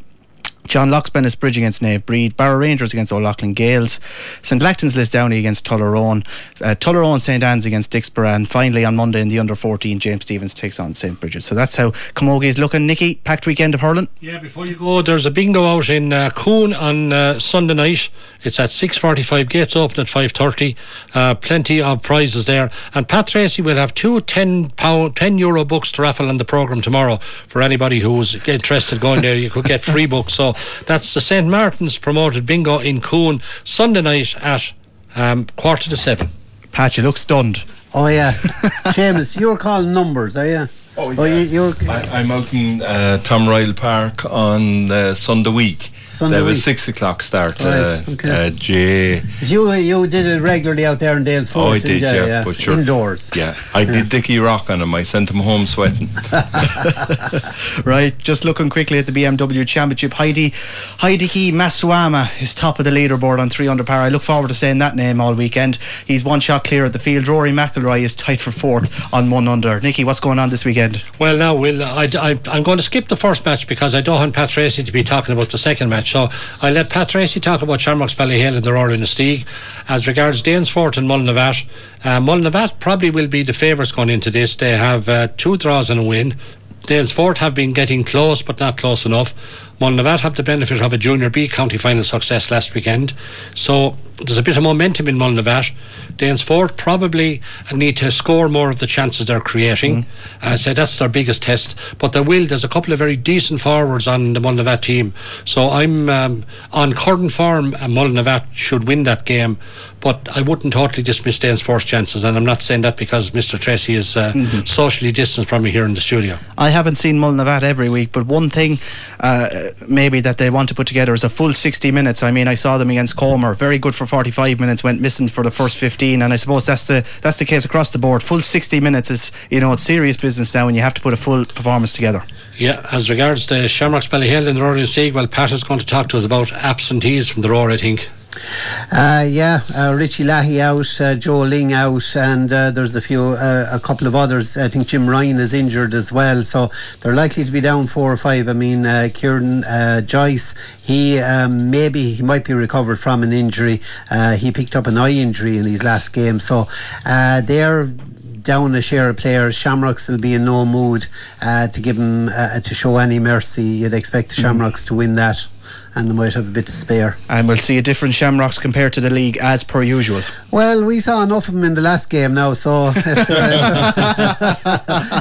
John Loxbennis Bridge against Nave Breed, Barrow Rangers against O'Loughlin Gaels, St Lachtain's Lisdowney against Tullaroan, uh, Tullaroan St Anne's against Dicksboro, and finally on Monday in the under 14, James Stephens takes on St Bridget. So that's how Camogie is looking. Nicky, packed weekend of hurling. Yeah, before you go, there's a bingo out in uh, Coon on uh, Sunday night. It's at 6.45, gates open at 5.30. Uh, plenty of prizes there. And Pat Tracy will have two 10, pound, 10 euro books to raffle on the programme tomorrow for anybody who's interested going there. You could get free books. So that's the St Martin's promoted bingo in Coon Sunday night at um, quarter to seven. Pat, you look stunned. Oh yeah, Seamus, you're calling numbers, are you? Oh, yeah. Oh, you, I, am out in uh, Tom Royal Park on uh, Sunday week. Sunday there was week. six o'clock start. Right, uh, okay. uh, Jay. You you did it regularly out there in Danes Oh, I did, yeah, yeah. But sure. Indoors. Yeah, I yeah. did Dickie Rock on him. I sent him home sweating. right, just looking quickly at the BMW Championship. Heidi Hideki Matsuyama is top of the leaderboard on three under par. I look forward to saying that name all weekend. He's one shot clear of the field. Rory McIlroy is tight for fourth on one under. Nicky, what's going on this weekend? Well, now, Will, I, I, I'm going to skip the first match because I don't want Pat Tracy to be talking about the second match. So I let Pat Tracy talk about Shamrocks Ballyhale and the Rower-Inistioge. As regards Danesfort and Mullinavat, uh, Mullinavat probably will be the favourites going into this. They have uh, two draws and a win. Danesfort have been getting close, but not close enough. Mullinavat have the benefit of a Junior B county final success last weekend. So there's a bit of momentum in Mullinavat. Danesfort probably need to score more of the chances they're creating. Mm. I say that's their biggest test. But there will. There's a couple of very decent forwards on the Mullinavat team. So I'm um, on current form. Uh, Mullinavat should win that game. But I wouldn't totally dismiss Danesfort's chances, and I'm not saying that because Mr. Tracy is uh, mm-hmm. socially distanced from me here in the studio. I haven't seen Mullinavat every week, but one thing uh, maybe that they want to put together is a full 60 minutes. I mean, I saw them against Comer, very good for 45 minutes, went missing for the first 15, and I suppose that's the that's the case across the board. Full 60 minutes is you know it's serious business now, and you have to put a full performance together. Yeah, as regards the Shamrocks Ballyhale and the Rower-Inistioge, well, Pat is going to talk to us about absentees from the Rower, I think. Uh, yeah, uh, Richie Lahey out, uh, Joe Ling out, and uh, there's a few, uh, a couple of others. I think Jim Ryan is injured as well, so they're likely to be down four or five. I mean, uh, Kieran Joyce, he um, maybe he might be recovered from an injury. he picked up an eye injury in his last game, so they're down a share of players. Shamrocks will be in no mood uh, to give uh, to show any mercy. You'd expect the mm-hmm. Shamrocks mm. to win that and they might have a bit to spare. And we'll see a different Shamrocks compared to the league as per usual. Well, we saw enough of them in the last game now, so if they're,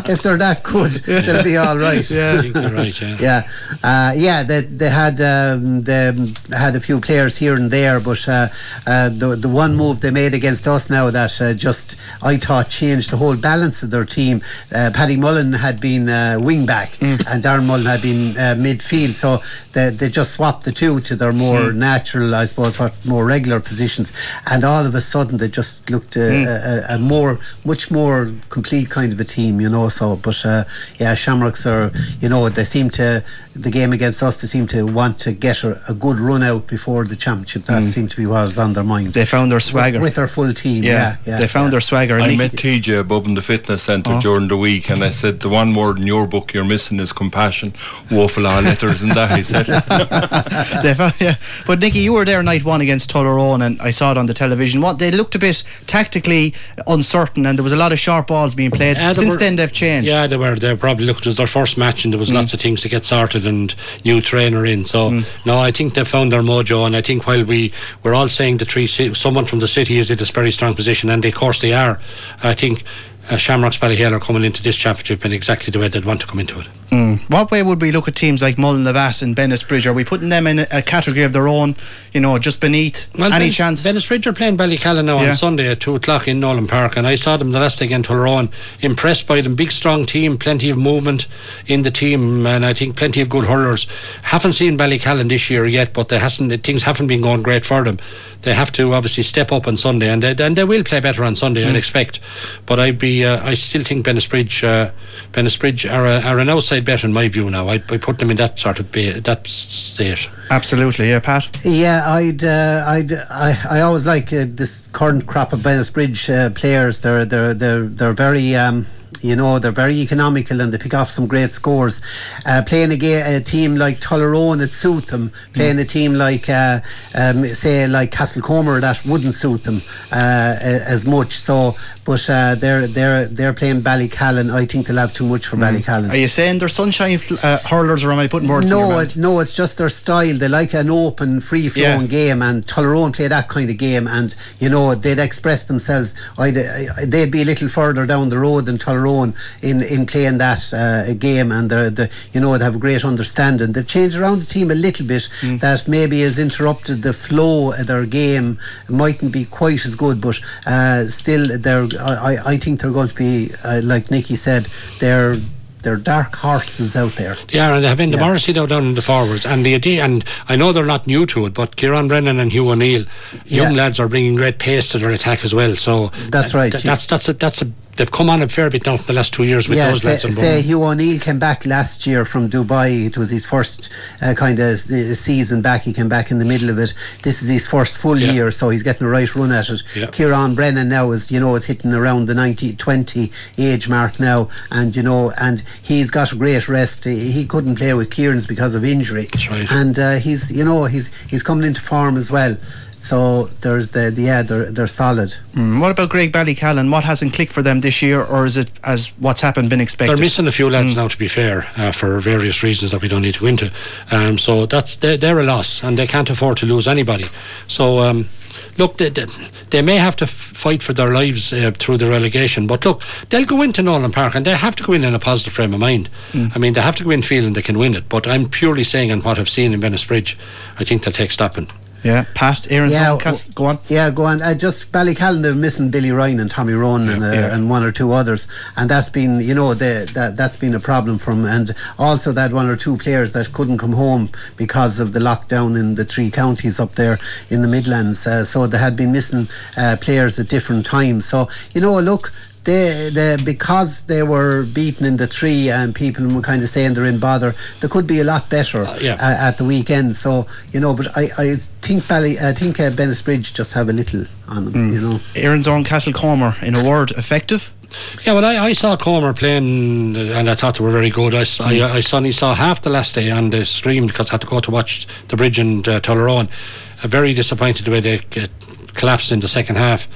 if they're that good, they'll be all right. Yeah, right. Yeah, yeah, uh, yeah. They, they had um, they had a few players here and there, but uh, uh, the the one move they made against us now that uh, just I thought changed the whole balance of their team. Uh, Paddy Mullen had been uh, wing back, mm. and Darren Mullen had been midfield, so they they just swapped the two to their more mm. natural, I suppose, what more regular positions, and all of a sudden they just looked a, mm. a, a more, much more complete kind of a team, you know. So, but uh, yeah, Shamrocks are, you know, they seem to the game against us. They seem to want to get a, a good run out before the championship. That mm. seemed to be what was on their mind. They found their swagger with, with their full team. Yeah, yeah, yeah they found yeah. their swagger. I met TJ above in the fitness centre oh. during the week, and I said the one word in your book you're missing is compassion. Woeful all letters and that. He said. yeah. But Nicky, you were there night one against Tullaroan, and I saw it on the television. What they looked a bit tactically uncertain, and there was a lot of sharp balls being played. Since were, then, they've changed. Yeah, they were. They probably looked. It was their first match, and there was mm. lots of things to get sorted and new trainer in. So mm. no, I think they found their mojo, and I think while we we're all saying the three, someone from the city is in a very strong position, and of course they are. I think uh, Shamrocks Ballyhale are coming into this championship in exactly the way they'd want to come into it. Mm. What way would we look at teams like Mullinavat and Bennettsbridge? Are we putting them in a, a, category of their own, you know, just beneath well, any ben, chance? Bennettsbridge are playing Ballycallan now yeah. on Sunday at 2 o'clock in Nolan Park, and I saw them the last day against Tullaroan. Impressed by them, big strong team, plenty of movement in the team, and I think plenty of good hurlers. Haven't seen Ballycallan this year yet, but they hasn't, things haven't been going great for them. They have to obviously step up on Sunday, and they, and they will play better on Sunday, mm. I'd expect. But I'd be, uh, I still think Bennettsbridge, uh, Bennettsbridge are, a, are an outside bet in my view now now. I, I put them in that sort of ba- that state. Absolutely, yeah, Pat. Yeah, I'd, uh, I'd, I, I always like uh, this current crop of Bennettsbridge uh, players. They're, they're, they're, they're very. Um, you know, they're very economical and they pick off some great scores. Uh, playing a, a, team like Tullaroan, it suit them. Playing mm. a team like, uh, um, say, like Castlecomer, that wouldn't suit them uh, as much. So, but uh, they're they're they're playing Ballycallan. I think they'll have too much for mm. Ballycallan. Are you saying they're sunshine uh, hurlers, or am I putting words? No, it, no, it's just their style. They like an open, free flowing yeah. game, and Tullaroan play that kind of game, and you know they'd express themselves. I'd, they'd be a little further down the road than Tullaroan own in, in playing that uh, game, and the, the you know they have a great understanding. They've changed around the team a little bit mm. that maybe has interrupted the flow of their game. mightn't be quite as good, but uh, still, they're I, I think they're going to be uh, like Nicky said, they're they're dark horses out there. They are, and they have been the Morrissey down in the forwards. And the idea, and I know they're not new to it, but Kieran Brennan and Hugh O'Neill, young yeah. lads, are bringing great pace to their attack as well. So that's right. Th- that's that's a that's a they've come on a fair bit now for the last two years with yeah, those say, lads. Say Hugh O'Neill came back last year from Dubai. It was his first uh, kind of uh, season back. He came back in the middle of it. This is his first full yeah. year, so he's getting a right run at it. Yeah. Kieran Brennan now is you know is hitting around the 90, 20 age mark now, and you know and he's got a great rest. He, he couldn't play with Kieran's because of injury. That's right. And uh, he's you know he's he's coming into form as well. So there's the, the yeah they're they're solid. Mm, what about Graigue-Ballycallan? What hasn't clicked for them this year, or is it as what's happened been expected? They're missing a few lads mm. now, to be fair, uh, for various reasons that we don't need to go into. Um, so that's they're, they're, a loss, and they can't afford to lose anybody. So. Um, look, they, they, they, may have to f- fight for their lives uh, through the relegation, but look, they'll go into Nolan Park and they have to go in in a positive frame of mind. Mm. I mean, they have to go in feeling they can win it, but I'm purely saying on what I've seen in Bennettsbridge, I think they'll take stopping. Yeah, Pat, Aaron, yeah, go on. Yeah, go on. Uh, just Ballycallan, they're missing Billy Ryan and Tommy Rowan yeah, and, uh, yeah. and one or two others, and that's been, you know, the, that that's been a problem from. And also that one or two players that couldn't come home because of the lockdown in the three counties up there in the Midlands. Uh, so they had been missing uh, players at different times. So you know, look, they, they because they were beaten in the three and people were kind of saying they're in bother, they could be a lot better Uh, yeah. uh, at the weekend. So you know, but I, I think Bally, I think uh, Bridge just have a little on them. Mm. You know, Aaron's own Castle Comer, in a word, effective. Yeah, well, I, I saw Comer playing uh, and I thought they were very good. I, I, I suddenly saw half the last day on the stream because I had to go to watch the bridge and uh, Tullaroan. Uh, very disappointed the way they uh, collapsed in the second half.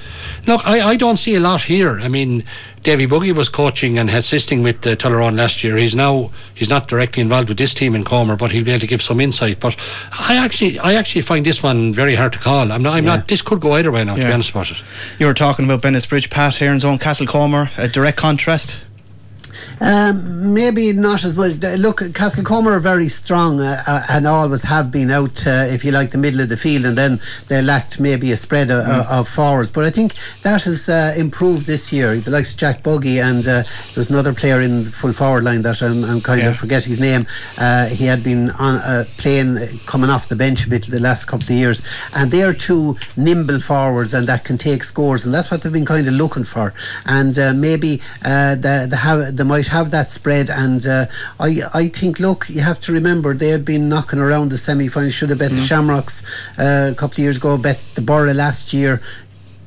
Look, I, I don't see a lot here. I mean, Davy Buggy was coaching and assisting with uh, Tullaroan last year. He's now he's not directly involved with this team in Comer, but he'll be able to give some insight. But I actually I actually find this one very hard to call. I'm not. I'm not. This could go either way now. To be honest about it. You were talking about Bennettsbridge, Pat, Erin's Own Castlecomer, a direct contrast. Um, maybe not as much. Look, Castlecomer are very strong uh, uh, and always have been out, uh, if you like, the middle of the field, and then they lacked maybe a spread of, Mm. of forwards. But I think that has uh, improved this year. The likes of Jack Buggy, and uh, there's another player in the full forward line that I'm, I'm kind Yeah. of forgetting his name. Uh, he had been on uh, playing, coming off the bench a bit the last couple of years, and they are two nimble forwards and that can take scores, and that's what they've been kind of looking for. And uh, maybe uh, they, they have they might have that spread. And uh, I I think look, you have to remember they have been knocking around the semi final. Should have bet the Shamrocks uh, a couple of years ago. Bet the Borough last year.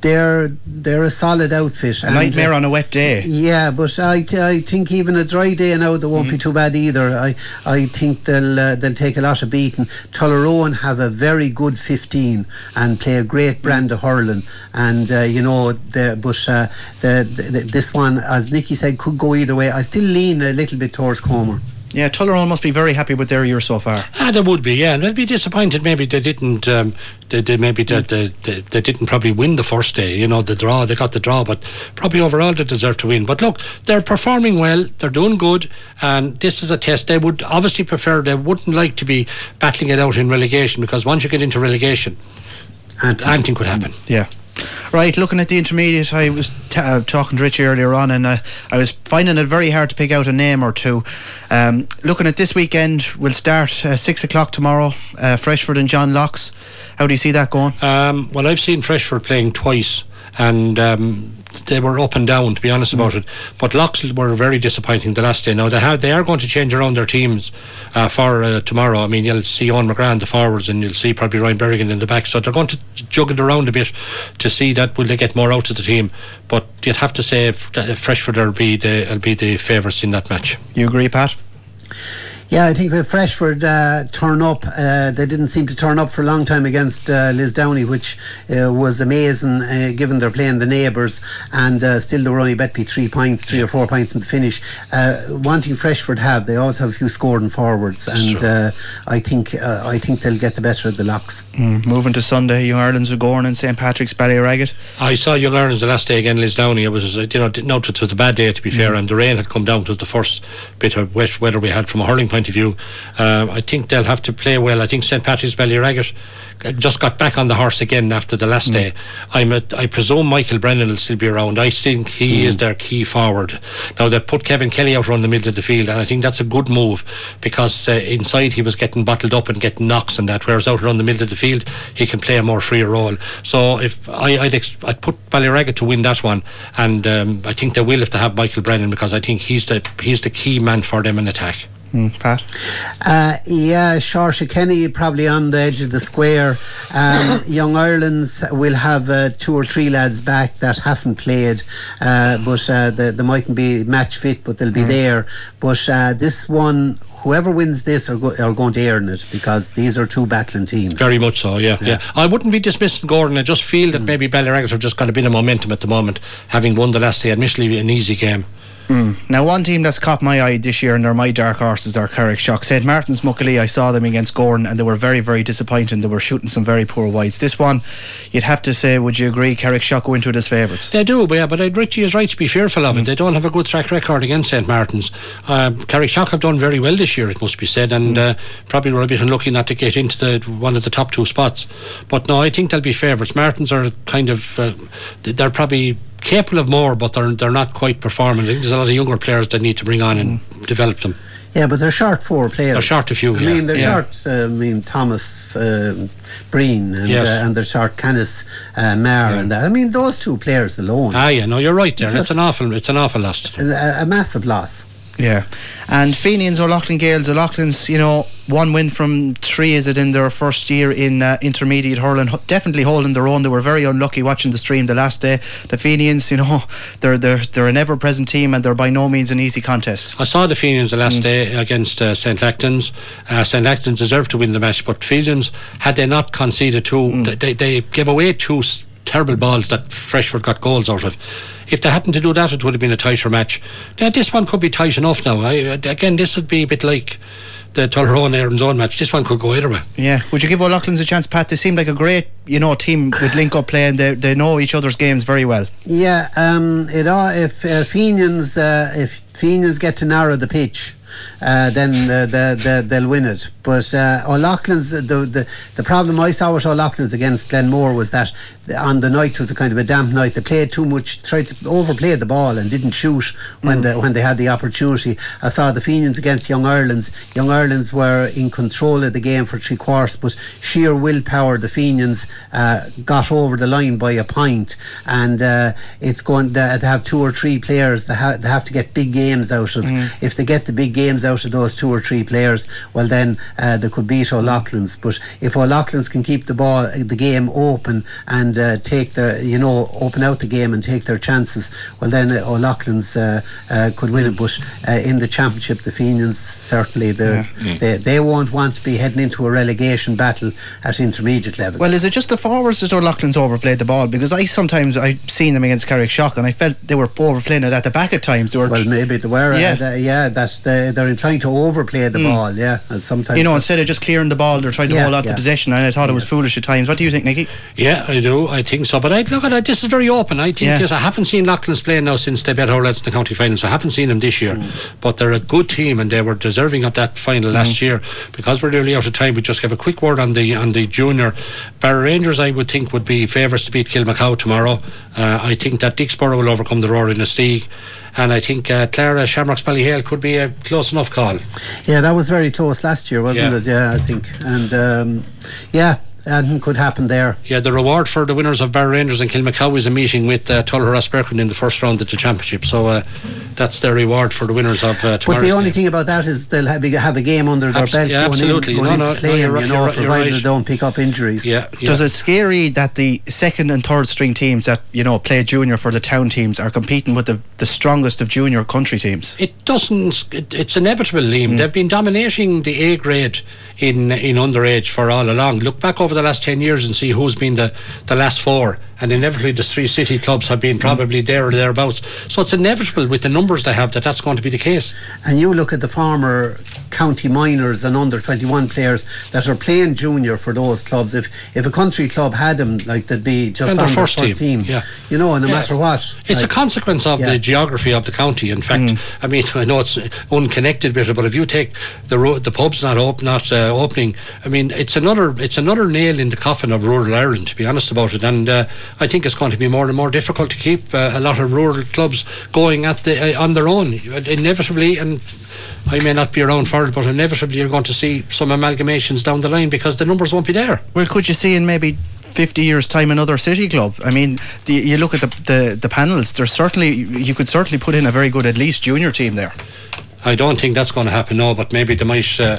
They're they're a solid outfit. A nightmare uh, on a wet day. yeah, but I, I think even a dry day now they won't be too bad either. I I think they'll uh, they'll take a lot of beating. Tullaroan have a very good 15 and play a great brand of hurling, and uh, you know the but uh, the, the this one as Nicky said could go either way. I still lean a little bit towards Comer. Yeah, Tullaroan must be very happy with their year so far. Ah, they would be, yeah, and they'd be disappointed. Maybe they didn't. Um, they, they maybe they, they, they, they didn't probably win the first day. You know, the draw. They got the draw, but probably overall they deserve to win. But look, they're performing well. They're doing good, and this is a test. They would obviously prefer. They wouldn't like to be battling it out in relegation because once you get into relegation, And anything could happen. Yeah. Right, looking at the intermediate, I was t- uh, talking to Richie earlier on, and uh, I was finding it very hard to pick out a name or two. Um, looking at this weekend, we'll start uh, six o'clock tomorrow. Uh, Freshford and John Lockes. How do you see that going? Um, well, I've seen Freshford playing twice, and um, they were up and down, to be honest about it. But Lockes were very disappointing the last day. Now they have, they are going to change around their teams uh, for uh, tomorrow. I mean, you'll see Owen McGrath the forwards, and you'll see probably Ryan Berrigan in the back. So they're going to jug it around a bit to see that will they get more out of the team. But you'd have to say if Freshford will be the will be the favourites in that match. You agree, Pat? Yeah, I think with Freshford uh, turn up, uh, they didn't seem to turn up for a long time against uh, Lisdowney, which uh, was amazing uh, given they're playing the neighbours, and uh, still they were only bet be three points, three or four points in the finish. Uh, one thing Freshford have, they always have a few scoring forwards, and uh, I think uh, I think they'll get the better of the Lockes. Mm, moving to Sunday, Young Ireland's are going and St Patrick's Ballyraggett. I saw Young Ireland's the last day again, Lisdowney. It was, uh, you know, no, it was a bad day to be fair, and the rain had come down. It was the first bit of wet weather we had from a hurling point of view. Uh, I think they'll have to play well. I think St Patrick's Ballyraggett uh, just got back on the horse again after the last day. I'm a, I presume Michael Brennan will still be around. I think he is their key forward. Now they put Kevin Kelly out around the middle of the field, and I think that's a good move because uh, inside he was getting bottled up and getting knocks and that, whereas out around the middle of the field he can play a more freer role. So if I, I'd, ex- I'd put Ballyraggett to win that one, and um, I think they will if they have Michael Brennan because I think he's the he's the key man for them in attack. Mm, Pat? Uh, yeah, Saoirse Kenny probably on the edge of the square. Um, Young Ireland's will have uh, two or three lads back that haven't played, uh, but uh, they, they mightn't be match fit, but they'll be there. But uh, this one, whoever wins this are, go- are going to earn it because these are two battling teams. Very much so, yeah, yeah. I wouldn't be dismissing Gowran. I just feel that maybe Ballyraggett have just got a bit of momentum at the moment, having won the last day. Admittedly, an easy game. Now, one team that's caught my eye this year, and they're my dark horses, are Carrickshock. St Martin's Muckalee, I saw them against Gowran, and they were very, very disappointing. They were shooting some very poor wides. This one, you'd have to say, would you agree, Carrickshock go into it as favourites? They do, but yeah, but I'd- Richie is right to be fearful of it. They don't have a good track record against St Martin's. Uh, Carrickshock have done very well this year, it must be said, and uh, probably were a bit unlucky not to get into the one of the top two spots. But no, I think they'll be favourites. Martins are kind of uh, they're probably capable of more, but they're they're not quite performing. There's a lot of younger players that need to bring on and develop them. Yeah, but they're short four players. They're short a few. I yeah. mean, they're Yeah. short. Uh, I mean, Thomas um Breen and Yes. uh, and they're short Canis uh, Marr and that. I mean, those two players alone, Ah, yeah, no, you're right there. it's an awful, it's an awful loss. a, a massive loss. Yeah. And Fenians, O'Loughlin Gaels, Loughlin's, you know, one win from three, is it, in their first year in uh, intermediate hurling, definitely holding their own. They were very unlucky watching the stream the last day. The Fenians, you know, they're, they're, they're an ever present team and they're by no means an easy contest. I saw the Fenians the last day against uh, St. Actons. Uh, St. Actons deserved to win the match, but Fenians, had they not conceded two, they, they, they gave away two s- terrible balls that Freshford got goals out of. If they hadn't to do that, it would have been a tighter match. Now, this one could be tight enough now. I, again, this would be a bit like the Tullaroan Erin's Own match. This one could go either way. Yeah. Would you give O'Loughlin's a chance, Pat? They seem like a great, you know, team with link up play and they, they know each other's games very well. Yeah, um, it all, if uh, Fenians uh, if Fenians get to narrow the pitch, uh, then uh, the, the, they'll win it. But uh, O'Loughlin's the, the the problem I saw with O'Loughlin's against Glenmore was that on the night was a kind of a damp night. They played too much, tried to overplay the ball and didn't shoot when the, when they had the opportunity. I saw the Fenians against Young Ireland's. Young Ireland's were in control of the game for three quarters, but sheer willpower, the Fenians uh, got over the line by a point. point, and uh, it's going to, have two or three players that ha- they have to get big games out of. If they get the big games out of those two or three players, well then uh, they could beat O'Loughlin's. But if O'Loughlin's can keep the ball, the game open and uh, take their, you know, open out the game and take their chances, well then uh, O'Loughlin's uh, uh, could win it. But uh, in the championship, the Fenians certainly they're- they they won't want to be heading into a relegation battle at intermediate level. Well, is it just the forwards that O'Loughlin's overplayed the ball? Because I sometimes I've seen them against Carrickshock and I felt they were overplaying it at the back at times. They were, Well, maybe they were. Yeah. Yeah, uh, yeah. That's the, they're inclined to overplay the ball. Yeah, and sometimes you know, that's- instead of just clearing the ball, they're trying to Yeah, hold on to yeah. possession. And I thought it was foolish at times. What do you think, Nicky? Yeah, I do. I think so. But I look at it. This is very open. I think Yeah. this. I haven't seen Loughlin's playing now since they beat Hurlets in the county finals. So i haven't seen them this year, but they're a good team and they were deserving of that final last year. Because we're nearly out of time, we just give a quick word on the on the junior. Barrow Rangers, I would think, would be favourites to beat Kilmacow tomorrow. Uh, I think that Dicksboro will overcome the Rower-Inistioge. And I think uh, Clara Shamrocks Ballyhale could be a close enough call. Yeah, that was very close last year, wasn't Yeah. it? Yeah, I think. And um, yeah, anything could happen there. Yeah, the reward for the winners of Barrow Rangers and Kilmacow is a meeting with uh, Tullogher Rosbercon in the first round of the championship. So uh, that's their reward for the winners of uh, But the only game. thing about that is they'll have, have a game under their Abs- belt yeah, going, absolutely. in, going No, into no, no, playing, you're you know, right- provided right. they don't pick up injuries. Yeah, yeah. Does it scary that the second and third string teams that you know play junior for the town teams are competing with the, the strongest of junior country teams? It doesn't. It, it's inevitable, Liam. Mm. They've been dominating the A grade in in underage for all along. Look back over the last ten years and see who's been the, the last four, and inevitably the three city clubs have been probably there or thereabouts. So it's inevitable with the numbers they have that that's going to be the case. And you look at the former county minors and under 21 players that are playing junior for those clubs. If if a country club had them, like they'd be just And on their their first first team, team. yeah. You know, no Yeah. matter what. It's a consequence of Yeah. Mm. the geography of the county. In fact, I mean, I know it's unconnected bit, but if you take the ro- the pubs not op- not uh, opening, I mean, it's another it's another nail in the coffin of rural Ireland. To be honest about it, and uh, I think it's going to be more and more difficult to keep uh, a lot of rural clubs going at the uh, on their own. Inevitably, and I may not be around for it, but inevitably you're going to see some amalgamations down the line because the numbers won't be there. Well, could you see in maybe 50 years' time another city club? I mean, the, you look at the, the, the panels, there's certainly, you could certainly put in a very good, at least junior team there. I don't think that's going to happen now, but maybe they might. Uh,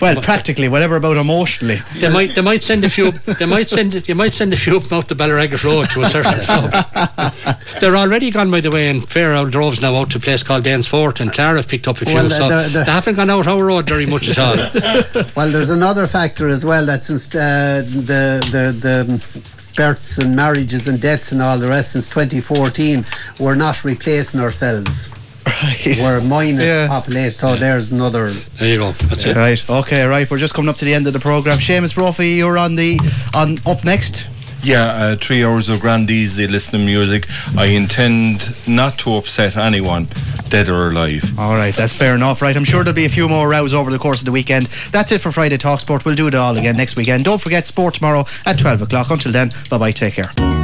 Well, practically, whatever about emotionally. They might they might send a few they might send you might send a few of them out the Ballyraggett Road to a certain club. They're already gone by the way and fair old droves now out to a place called Danesfort and Clara have picked up a few Well, so they're- they're- they haven't gone out our road very much at all. Well, there's another factor as well that since uh, the the the births and marriages and deaths and all the rest since 2014, we're not replacing ourselves. Right. We're minus Yeah. population. So there's another. There you go. That's it. Right. Okay. Right. We're just coming up to the end of the program. Seamus Brophy, you're on the on up next. Yeah, uh, three hours of grand easy listening music. I intend not to upset anyone, dead or alive. All right, that's fair enough. Right, I'm sure there'll be a few more rows over the course of the weekend. That's it for Friday Talk Sport. We'll do it all again next weekend. Don't forget sport tomorrow at 12 o'clock. Until then, bye bye. Take care.